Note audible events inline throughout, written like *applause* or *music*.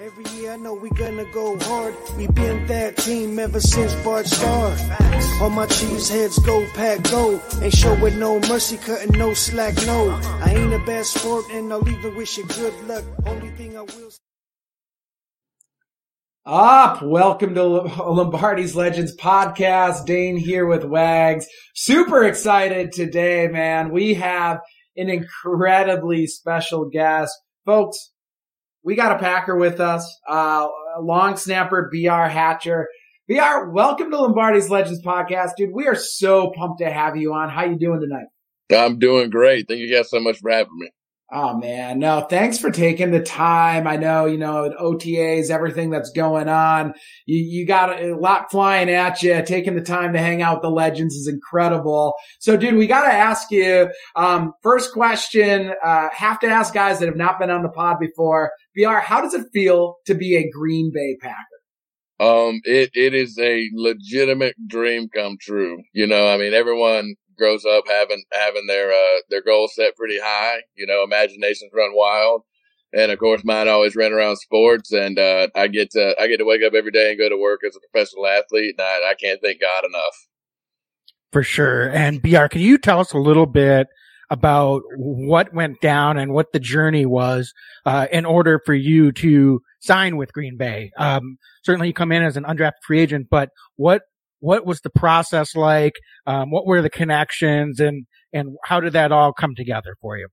Every year I know we gonna go hard. We been that team ever since Bart started. All my cheese heads go pack go. Ain't show with no mercy, cutting no slack, no. I ain't a bad sport and I'll even wish you good luck. Only thing I will. Up, welcome to *laughs* Lombardi's Legends podcast. Dane here with Wags. Super excited today, man. We have an incredibly special guest. Folks, we got a Packer with us, uh, long snapper BR Hatcher. BR, welcome to Lombardi's Legends podcast, dude. We are so pumped to have you on. How you doing tonight? I'm doing great. Thank you guys so much for having me. Oh man, no, thanks for taking the time. I know, you know, OTAs, everything that's going on. You, you got a lot flying at you. Taking the time to hang out with the legends is incredible. So dude, we got to ask you, um, first question, uh, have to ask guys that have not been on the pod before. BR, how does it feel to be a Green Bay Packer? Um, it, it is a legitimate dream come true. You know, I mean, everyone grows up having having their uh, their goals set pretty high. You know, imaginations run wild, and of course, mine always ran around sports. And uh, I get to I get to wake up every day and go to work as a professional athlete, and I, I can't thank God enough. For sure. And Br, can you tell us a little bit about what went down and what the journey was uh, in order for you to sign with Green Bay? Um, certainly, you come in as an undrafted free agent, but what what was the process like? Um, what were the connections and, and how did that all come together for you?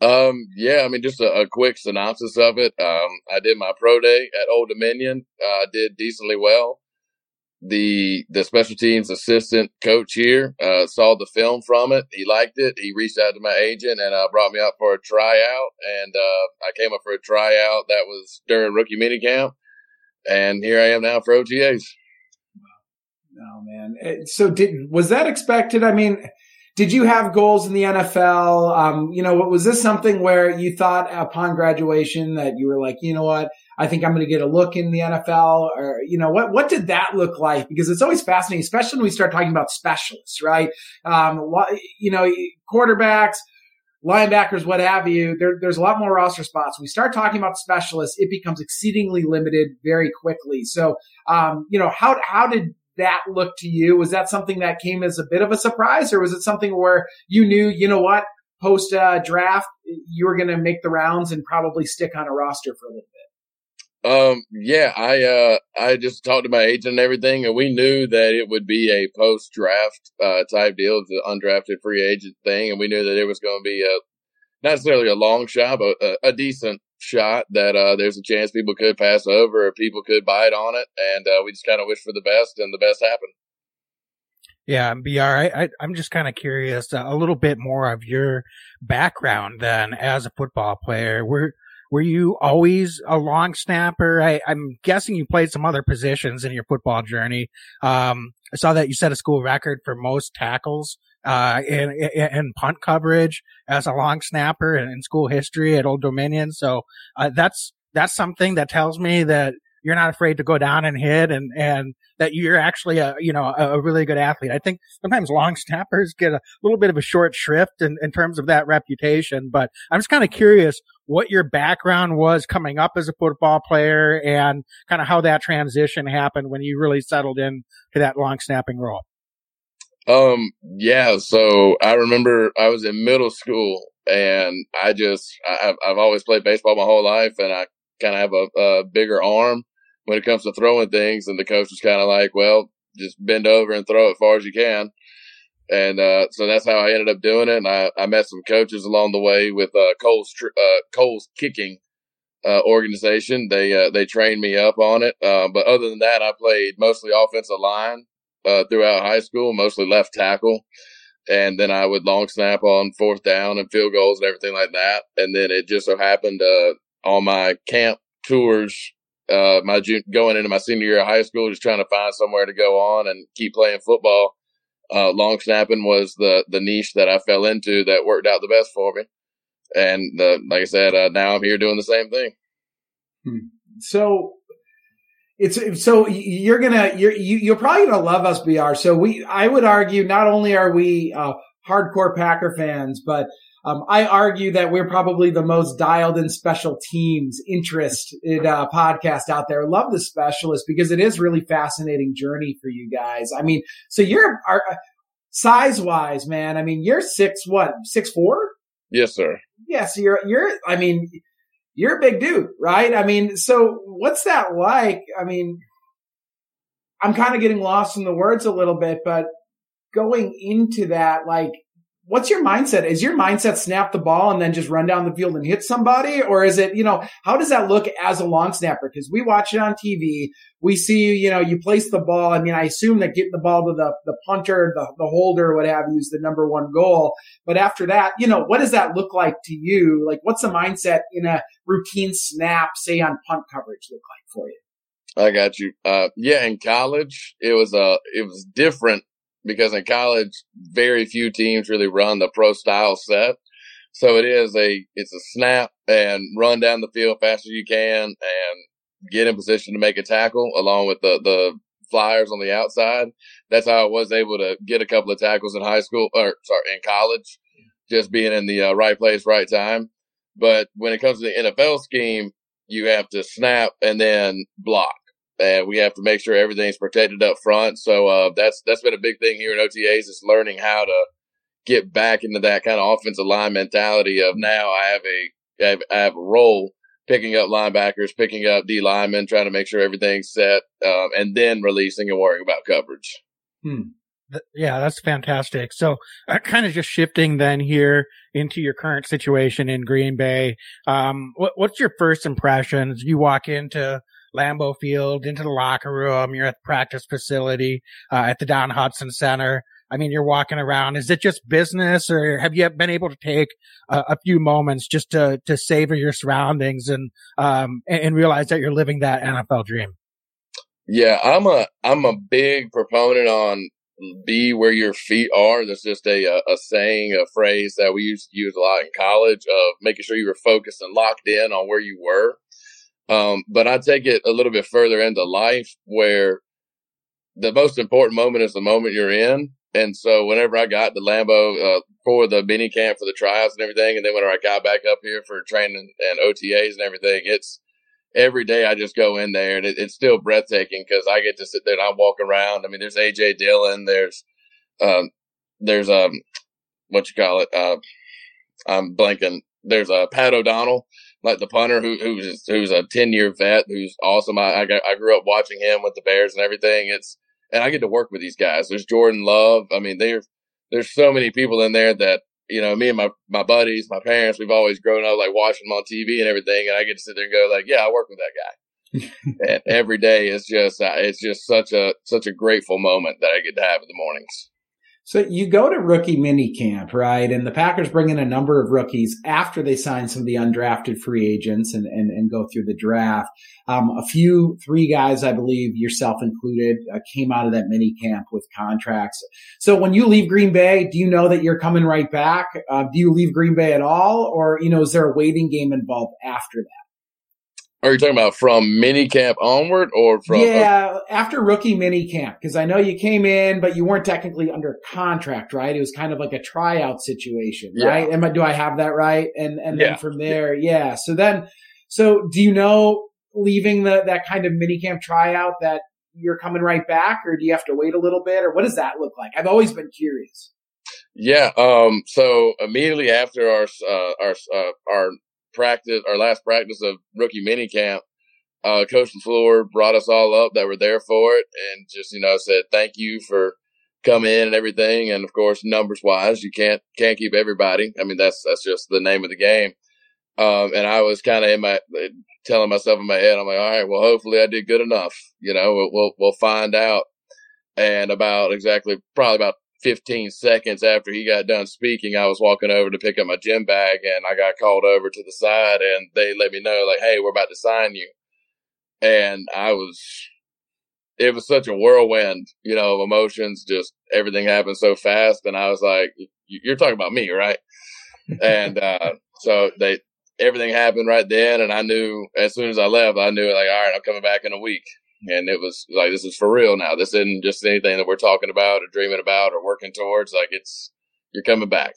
Um, yeah, I mean, just a, a quick synopsis of it. Um, I did my pro day at Old Dominion, uh, did decently well. The, the special teams assistant coach here, uh, saw the film from it. He liked it. He reached out to my agent and, uh, brought me out for a tryout. And, uh, I came up for a tryout that was during rookie minicamp. And here I am now for OTAs. Oh man. Eh, so did was that expected? I mean, did you have goals in the NFL? Um, you know, was this something where you thought upon graduation that you were like, you know what, I think I'm going to get a look in the NFL, or you know, what what did that look like? Because it's always fascinating, especially when we start talking about specialists, right? Um, you know, quarterbacks, linebackers, what have you. There, there's a lot more roster spots. When we start talking about specialists, it becomes exceedingly limited very quickly. So, um, you know, how how did that look to you? Was that something that came as a bit of a surprise, or was it something where you knew, you know what, post uh, draft, you were going to make the rounds and probably stick on a roster for a little bit? Um, yeah, I, uh, I just talked to my agent and everything, and we knew that it would be a post draft, uh, type deal, the undrafted free agent thing. And we knew that it was going to be a, not necessarily a long shot, but a, a decent shot that uh, there's a chance people could pass over or people could bite on it, and uh, we just kind of wish for the best, and the best happened. Yeah, Br, I, I, I'm just kind of curious uh, a little bit more of your background then as a football player. Were were you always a long snapper? I, am guessing you played some other positions in your football journey. Um, I saw that you set a school record for most tackles uh, in, in, punt coverage as a long snapper in, school history at Old Dominion. So uh, that's that's something that tells me that you're not afraid to go down and hit and, and that you're actually a, you know, a, really good athlete. I think sometimes long *laughs* snappers get a little bit of a short shrift in, in terms of that reputation, but I'm just kind of curious what your background was coming up as a football player and kind of how that transition happened when you really settled in to that long snapping role. Um, yeah. So I remember I was in middle school and I just, I, I've always played baseball my whole life and I kind of have a, a bigger arm when it comes to throwing things. And the coach was kind of like, well, just bend over and throw it as far as you can. And, uh, so that's how I ended up doing it. And I, I met some coaches along the way with, uh, Kohl's, uh, Kohl's kicking, uh, organization. They, uh, they trained me up on it. Uh, but other than that, I played mostly offensive line, uh, throughout high school, mostly left tackle. And then I would long snap on fourth down and field goals and everything like that. And then it just so happened, uh, on my camp tours, uh, my going into my senior year of high school, just trying to find somewhere to go on and keep playing football. Uh, long snapping was the, the niche that I fell into that worked out the best for me. And, uh, like I said, uh, now I'm here doing the same thing. Hmm. So it's so you're gonna you're you, you're probably gonna love us br so we i would argue not only are we uh, hardcore packer fans but um, I argue that we're probably the most dialed in special teams interest in uh, podcast out there. Love the specialist because it is really fascinating journey for you guys. I mean, so you're are, size wise, man. I mean, you're six what six four? Yes, sir. Yeah, so you're you're. I mean, you're a big dude, right? I mean, so what's that like? I mean, I'm kind of getting lost in the words a little bit, but going into that, like what's your mindset? Is your mindset snap the ball and then just run down the field and hit somebody? Or is it, you know, how does that look as a long snapper? Because we watch it on TV. We see, you know, you place the ball. I mean, I assume that getting the ball to the, the punter, the, the holder, what have you is the number one goal. But after that, you know, what does that look like to you? Like, what's the mindset in a routine snap, say on punt coverage look like for you? I got you. Uh, yeah, in college, it was, uh, it was different because in college, very few teams really run the pro style set. So it is a, it's a snap and run down the field fast as you can and get in position to make a tackle along with the, the flyers on the outside. That's how I was able to get a couple of tackles in high school or sorry, in college, just being in the uh, right place, right time. But when it comes to the NFL scheme, you have to snap and then block and we have to make sure everything's protected up front. So uh, that's that's been a big thing here in OTAs is learning how to get back into that kind of offensive line mentality of now I have a I have, I have a role picking up linebackers, picking up D linemen, trying to make sure everything's set, um, and then releasing and worrying about coverage. Hmm. Yeah, that's fantastic. So, uh, kind of just shifting then here into your current situation in Green Bay. Um, what, what's your first impressions? You walk into Lambeau Field, into the locker room. You're at the practice facility, uh, at the Don Hutson Center. I mean, you're walking around. Is it just business or have you been able to take a, a few moments just to, to savor your surroundings and, um, and, realize that you're living that NFL dream? Yeah, I'm a, I'm a big proponent on be where your feet are. That's just a, a saying, a phrase that we used to use a lot in college of making sure you were focused and locked in on where you were. Um, but I take it a little bit further into life where the most important moment is the moment you're in. And so whenever I got to Lambeau uh, for the mini camp for the tryouts and everything, and then whenever I got back up here for training and OTAs and everything, it's every day I just go in there and it, it's still breathtaking because I get to sit there and I walk around. I mean, there's AJ Dillon, there's, um, there's, um, what you call it, uh, I'm blanking. There's a uh, Pat O'Donnell like the punter who who's who's a ten year vet who's awesome. I, I I grew up watching him with the Bears and everything. It's and I get to work with these guys. There's Jordan Love. I mean, there's there's so many people in there that you know me and my my buddies, my parents. We've always grown up like watching them on TV and everything, and I get to sit there and go like, yeah, I work with that guy. *laughs* and every day is just uh, it's just such a such a grateful moment that I get to have in the mornings. So you go to rookie mini camp, right? And the Packers bring in a number of rookies after they sign some of the undrafted free agents and, and, and go through the draft. Um, a few, three guys, I believe, yourself included, uh, came out of that mini camp with contracts. So when you leave Green Bay, do you know that you're coming right back? Uh, do you leave Green Bay at all? Or, you know, is there a waiting game involved after that? Are you talking about from mini camp onward or from? Yeah, after rookie mini camp, because I know you came in, but you weren't technically under contract, right? It was kind of like a tryout situation, right? Yeah. Am I, do I have that right? And, and yeah. then from there, yeah. So then, so do you know leaving the, that kind of mini camp tryout that you're coming right back or do you have to wait a little bit or what does that look like? I've always been curious. Yeah. Um, so immediately after our, uh, our, uh, our practice, our last practice of rookie mini camp, uh, Coach LaFleur brought us all up that were there for it and just, you know, said thank you for coming in and everything. And of course, numbers wise, you can't, can't keep everybody. I mean, that's, that's just the name of the game. Um, and I was kind of in my, telling myself in my head, I'm like, all right, well, hopefully I did good enough. You know, we'll, we'll, we'll find out. And about exactly, probably about 15 seconds after he got done speaking, I was walking over to pick up my gym bag and I got called over to the side and they let me know like, Hey, we're about to sign you. And I was, it was such a whirlwind, you know, of emotions. Just everything happened so fast. And I was like, you're talking about me, right? and, uh, so they, everything happened right then. And I knew as soon as I left, I knew like, all right, I'm coming back in a week and it was like this is for real now. This isn't just anything that we're talking about or dreaming about or working towards. Like it's you're coming back.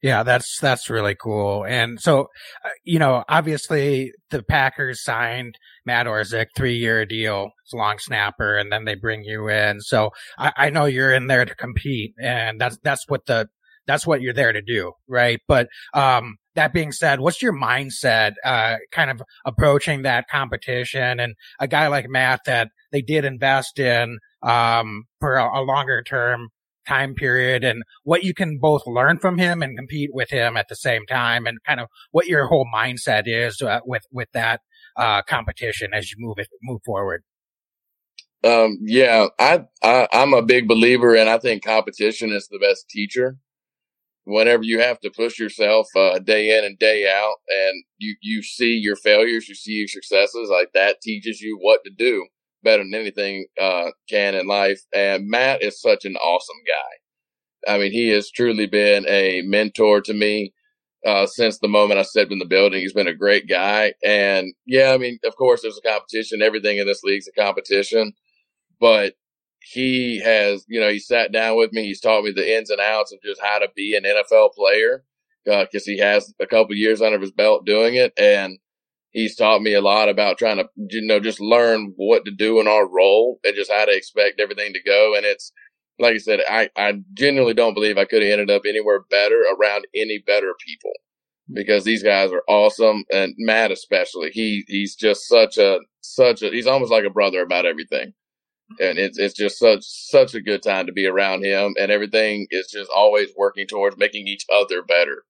Yeah, that's that's really cool. And so, uh, you know, obviously the Packers signed Matt Orzech three year deal, long snapper, and then they bring you in. So I, I know you're in there to compete, and that's that's what the that's what you're there to do, right? But um, that being said, what's your mindset, uh, kind of approaching that competition? And a guy like Matt that they did invest in um, for a, a longer term time period and what you can both learn from him and compete with him at the same time and kind of what your whole mindset is uh, with with that uh, competition as you move it move forward? Um, yeah I, I i'm a big believer and i think competition is the best teacher whenever you have to push yourself uh, day in and day out and you you see your failures you see your successes like that teaches you what to do better than anything uh, can in life. And Matt is such an awesome guy. I mean, he has truly been a mentor to me uh, since the moment I stepped in the building. He's been a great guy. And yeah, I mean, of course, there's a competition. Everything in this league's a competition. But he has, you know, he sat down with me. He's taught me the ins and outs of just how to be an NFL player because uh, he has a couple years under his belt doing it. And he's taught me a lot about trying to, you know, just learn what to do in our role and just how to expect everything to go. And it's, like I said, I, I genuinely don't believe I could have ended up anywhere better around any better people because these guys are awesome. And Matt, especially, he, he's just such a, such a, he's almost like a brother about everything. And it's, it's just such, such a good time to be around him and everything is just always working towards making each other better.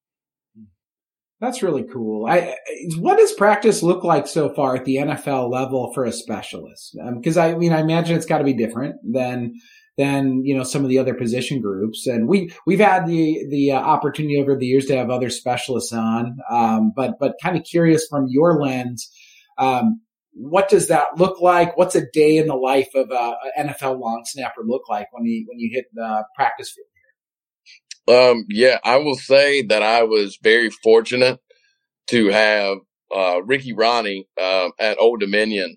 That's really cool. I, what does practice look like so far at the NFL level for a specialist? Because um, I mean, I imagine it's got to be different than than you know some of the other position groups. And we we've had the the uh, opportunity over the years to have other specialists on, um, but but kind of curious from your lens. Um, what does that look like? What's a day in the life of a, a NFL long snapper look like when you when you hit the practice field? Um, yeah, I will say that I was very fortunate to have uh, Ricky Rahne uh, at Old Dominion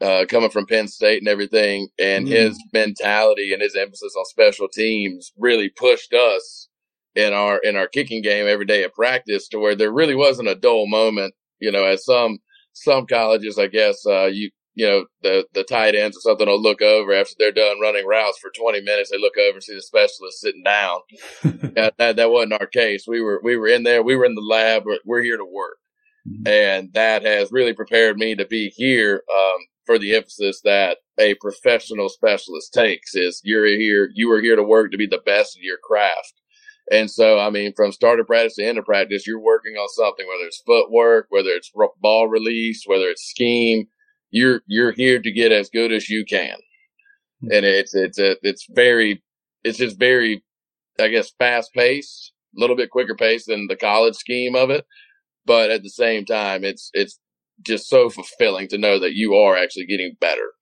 uh, coming from Penn State and everything, and mm. his mentality and his emphasis on special teams really pushed us in our in our kicking game every day at practice to where there really wasn't a dull moment. You know, as some some colleges, I guess, uh, you you know, the, the tight ends or something will look over after they're done running routes for 20 minutes. They look over and see the specialist sitting down. *laughs* that, that, that, wasn't our case. We were, we were in there. We were in the lab. We're, we're here to work. Mm-hmm. And that has really prepared me to be here, um, for the emphasis that a professional specialist takes is you're here, you are here to work to be the best in your craft. And so, I mean, from start of practice to end of practice, you're working on something, whether it's footwork, whether it's ball release, whether it's scheme, you're you're here to get as good as you can, hmm. and it's it's a, it's very it's just very I guess fast paced, a little bit quicker pace than the college scheme of it, but at the same time, it's it's just so fulfilling to know that you are actually getting better.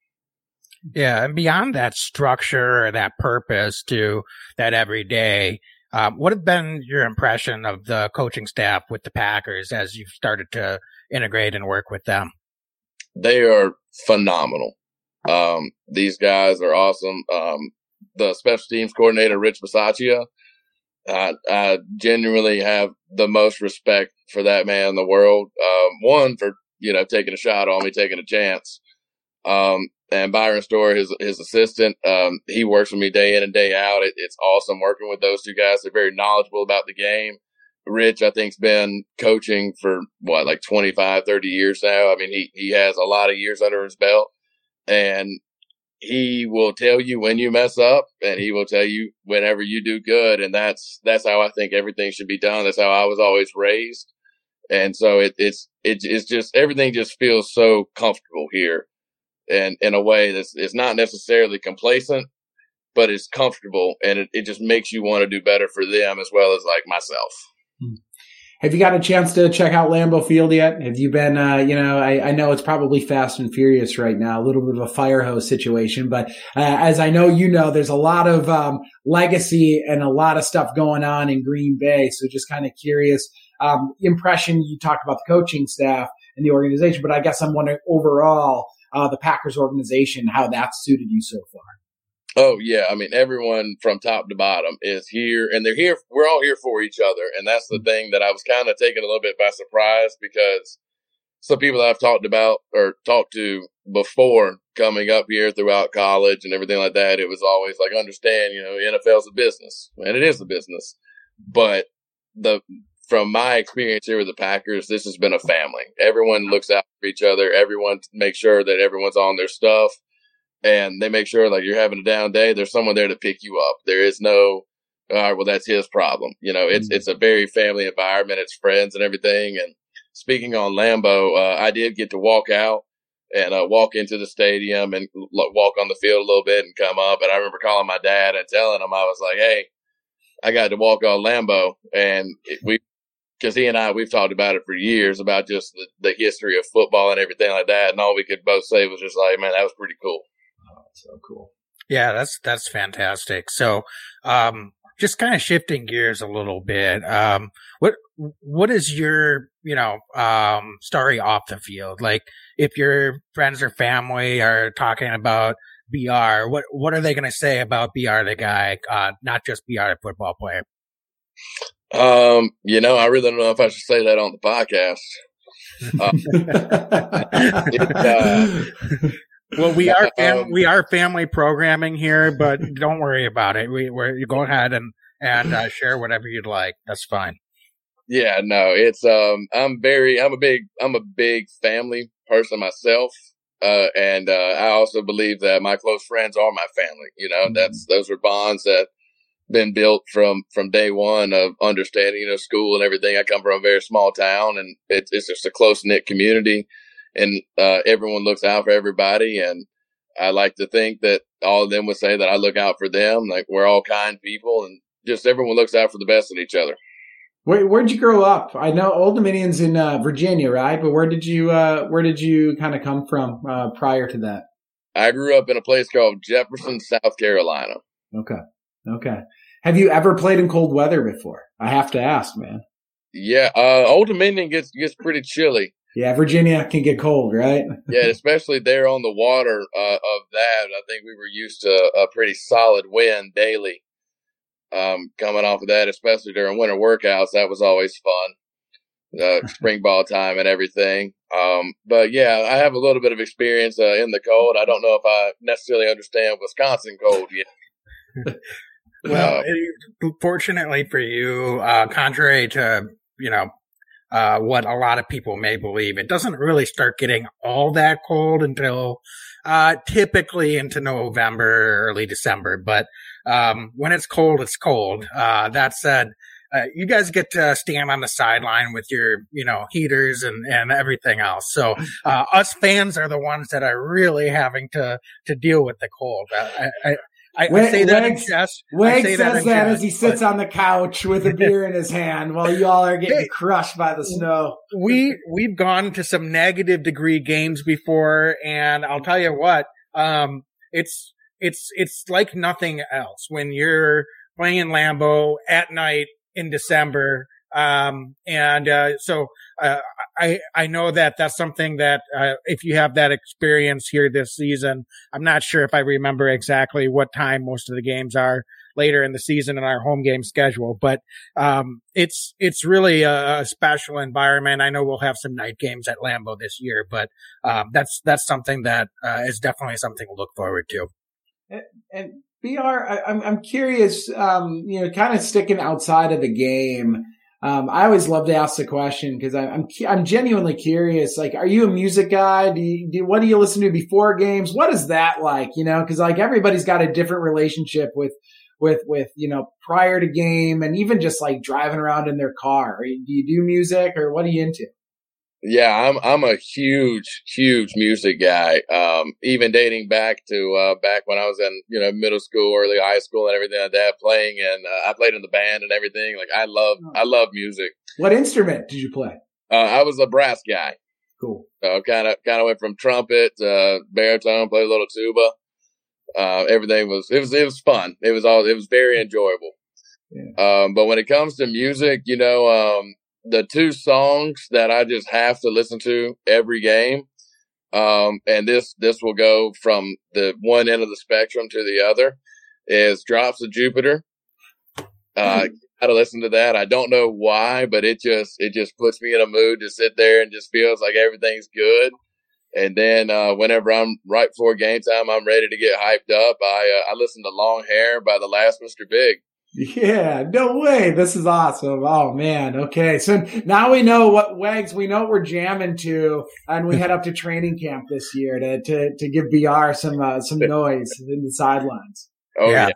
Yeah, and beyond that structure or that purpose to that every day, um, what have been your impression of the coaching staff with the Packers as you've started to integrate and work with them? they are phenomenal. Um, these guys are awesome. Um, the special teams coordinator, Rich Bisaccia, I, I genuinely have the most respect for that man in the world. Um, one for, you know, taking a shot on me, taking a chance. Um, and Byron Storer, his, his assistant, um, he works with me day in and day out. It, it's awesome working with those two guys. They're very knowledgeable about the game. Rich, I think's been coaching for what, like 25, 30 years now. I mean, he, he has a lot of years under his belt and he will tell you when you mess up and he will tell you whenever you do good. And that's, that's how I think everything should be done. That's how I was always raised. And so it, it's, it, it's just, everything just feels so comfortable here and in a way that's, it's not necessarily complacent, but it's comfortable and it, it just makes you want to do better for them as well as like myself. Hmm. Have you got a chance to check out Lambeau Field yet? Have you been, uh, you know, I, I, know it's probably fast and furious right now, a little bit of a fire hose situation, but uh, as I know you know, there's a lot of um, legacy and a lot of stuff going on in Green Bay. So just kind of curious um, impression. You talked about the coaching staff and the organization, but I guess I'm wondering overall uh, the Packers organization how that's suited you so far. Oh yeah, I mean everyone from top to bottom is here, and they're here. We're all here for each other, and that's the thing that I was kind of taken a little bit by surprise because some people I've talked about or talked to before coming up here throughout college and everything like that, it was always like understand, you know, NFL's a business, and it is a business, but the from my experience here with the Packers, this has been a family. Everyone looks out for each other. Everyone makes sure that everyone's on their stuff and they make sure like you're having a down day. There's someone there to pick you up. There is no, all right, well, that's his problem. You know, it's, mm-hmm. it's a very family environment. It's friends and everything. And speaking on Lambeau, uh, I did get to walk out and uh, walk into the stadium and l- walk on the field a little bit and come up. And I remember calling my dad and telling him I was like, "Hey, I got to walk on Lambeau," and we because he and I we've talked about it for years about just the, the history of football and everything like that, and all we could both say was just like, "Man, that was pretty cool." Oh, so cool. Yeah, that's that's fantastic. So, um, just kind of shifting gears a little bit. Um, what what is your you know um story off the field? Like, if your friends or family are talking about BR, what what are they going to say about BR the guy, uh, not just BR the football player? Um, you know, I really don't know if I should say that on the podcast. Uh, *laughs* it, uh, well, we are fam- um, we are family programming here, but don't worry about it. We we you go ahead and and uh, share whatever you'd like. That's fine. Yeah, no, it's um, I'm very, I'm a big, I'm a big family person myself, uh, and uh, I also believe that my close friends are my family. You know, mm-hmm. that's those are bonds that been built from from day one of understanding, you know, school and everything. I come from a very small town, and it's it's just a close knit community, and uh, everyone looks out for everybody. And I like to think that all of them would say that I look out for them. Like we're all kind people, and just everyone looks out for the best of each other. Where where'd you grow up? I know Old Dominion's in uh, Virginia, right? But where did you uh, where did you kind of come from uh, prior to that? I grew up in a place called Jefferson, South Carolina. Okay. Okay. Have you ever played in cold weather before? I have to ask, man. Yeah, uh, Old Dominion gets gets pretty chilly. Yeah, Virginia can get cold, right? *laughs* yeah, especially there on the water uh, of that. I think we were used to a pretty solid wind daily. Um, coming off of that, especially during winter workouts, that was always fun. Uh, *laughs* spring ball time and everything. Um, but yeah, I have a little bit of experience uh, in the cold. I don't know if I necessarily understand Wisconsin cold yet. *laughs* Well, fortunately for you, uh, contrary to, you know, uh, what a lot of people may believe, it doesn't really start getting all that cold until, uh, typically into November, early December. But, um, when it's cold, it's cold. Uh, that said, uh, you guys get to stand on the sideline with your, you know, heaters and, and everything else. So, *laughs* uh, us fans are the ones that are really having to, to deal with the cold. I, I, I, I say that in jest. Says that, that as he sits but... on the couch with a beer in his hand while y'all are getting hey, crushed by the snow. we we've gone to some negative degree games before, and I'll tell you what, um, it's it's it's like nothing else when you're playing in Lambeau at night in December. Um, and uh, so uh, I I know that that's something that uh, if you have that experience here this season, I'm not sure if I remember exactly what time most of the games are later in the season in our home game schedule, but um, it's it's really a, a, special environment. I know we'll have some night games at Lambeau this year, but um, that's that's something that uh, is definitely something to look forward to. And, and BR, I, I'm I'm curious, um, you know, kind of sticking outside of the game. Um, I always love to ask the question because I'm I'm genuinely curious. Like, are you a music guy? Do you, do what do you listen to before games? What is that like? You know, because like everybody's got a different relationship with with with you know prior to game and even just like driving around in their car. Do you do music or what are you into? Yeah, I'm I'm a huge huge music guy. Um, even dating back to uh, back when I was in you know middle school, early high school, and everything like that, playing and uh, I played in the band and everything. Like I love oh. I love music. What instrument did you play? Uh, I was a brass guy. Cool. So kind of kind of went from trumpet to baritone, played a little tuba. Uh, everything was it was it was fun. It was all it was very enjoyable. Yeah. Um, but when it comes to music, you know, um, the two songs that I just have to listen to every game. Um, and this, this will go from the one end of the spectrum to the other. is Drops of Jupiter. Uh, gotta listen to that. I don't know why, but it just, it just puts me in a mood to sit there and just feels like everything's good. And then, uh, whenever I'm right before game time, I'm ready to get hyped up. I, uh, I listen to Long Hair by the last Mr. Big. Yeah, no way. This is awesome. Oh man. Okay. So now we know what wags, we know what we're jamming to and we *laughs* head up to training camp this year to, to, to give BR some, uh, some noise in the sidelines. Oh yeah. yeah.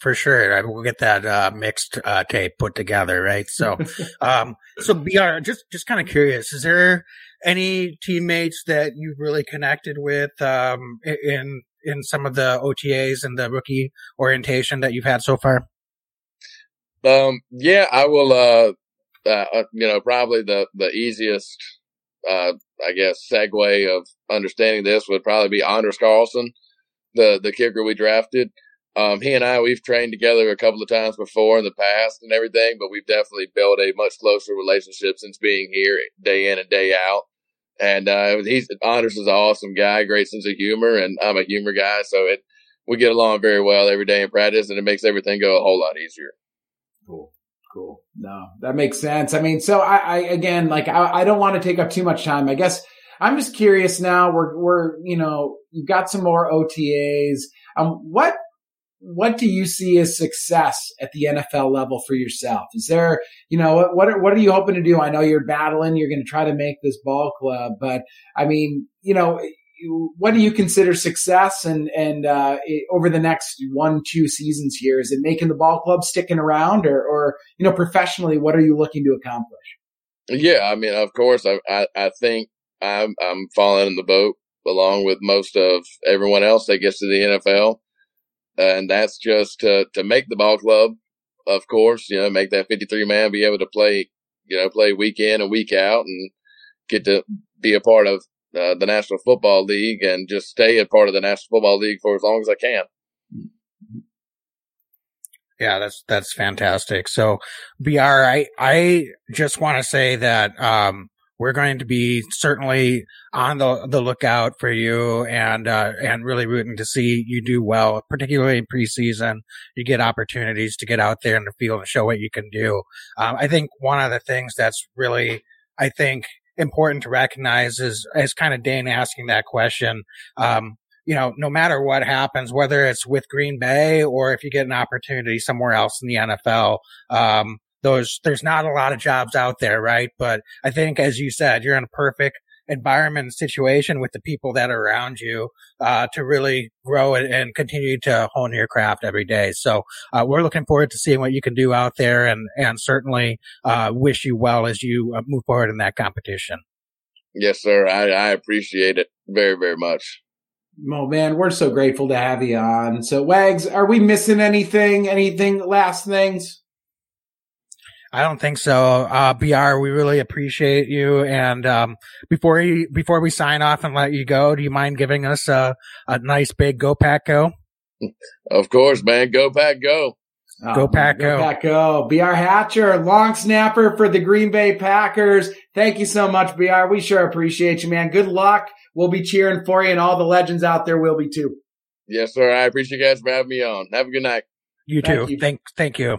For sure. We'll get that, uh, mixed, uh, tape put together, right? So, *laughs* um, so BR, just, just kind of curious, is there any teammates that you've really connected with, um, in, in some of the OTAs and the rookie orientation that you've had so far? Um, yeah, I will, uh, uh, uh, you know, probably the, the easiest, uh, I guess, segue of understanding this would probably be Anders Carlson, the, the kicker we drafted. Um, he and I, we've trained together a couple of times before in the past and everything, but we've definitely built a much closer relationship since being here day in and day out. And, uh, he's, Anders is an awesome guy, great sense of humor, and I'm a humor guy. So it, we get along very well every day in practice and it makes everything go a whole lot easier. Cool. Cool. No, that makes sense. I mean, so I, I again, like, I, I don't want to take up too much time. I guess I'm just curious now. We're, we're, you know, you've got some more OTAs. Um, what, what do you see as success at the NFL level for yourself? Is there, you know, what, what are, what are you hoping to do? I know you're battling. You're going to try to make this ball club, but I mean, you know, what do you consider success? And and uh, over the next one two seasons here is it making the ball club sticking around or or you know professionally what are you looking to accomplish? Yeah i mean of course i i, I think i'm i'm falling in the boat along with most of everyone else that gets to the nfl and that's just to to make the ball club of course you know make that 53 man be able to play you know play week in and week out and get to be a part of uh, the National Football League and just stay a part of the National Football League for as long as I can. Yeah, that's that's fantastic. So, Br, I I just want to say that um, we're going to be certainly on the the lookout for you and uh, and really rooting to see you do well, particularly in preseason. You get opportunities to get out there in the field and show what you can do. Um, I think one of the things that's really I think important to recognize is, as kind of Dane asking that question. Um, you know, no matter what happens, whether it's with Green Bay or if you get an opportunity somewhere else in the NFL, um, those, there's not a lot of jobs out there, right? But I think, as you said, you're in a perfect environment and situation with the people that are around you uh, to really grow and, and, continue to hone your craft every day. So uh, we're looking forward to seeing what you can do out there, and and certainly uh, wish you well as you uh, move forward in that competition. Yes, sir. I, I appreciate it very very much. Oh man, we're so grateful to have you on. So Wags, are we missing anything? Anything? Last things? I don't think so. Uh, BR, we really appreciate you. And, um, before you, before we sign off and let you go, do you mind giving us a, a nice big go pack go? Of course, man. Go pack go. Oh, go pack go. Go pack go. BR Hatcher, long snapper for the Green Bay Packers. Thank you so much, BR. We sure appreciate you, man. Good luck. We'll be cheering for you and all the legends out there will be too. Yes, sir. I appreciate you guys for having me on. Have a good night. You too. Thank you. Thank, thank you.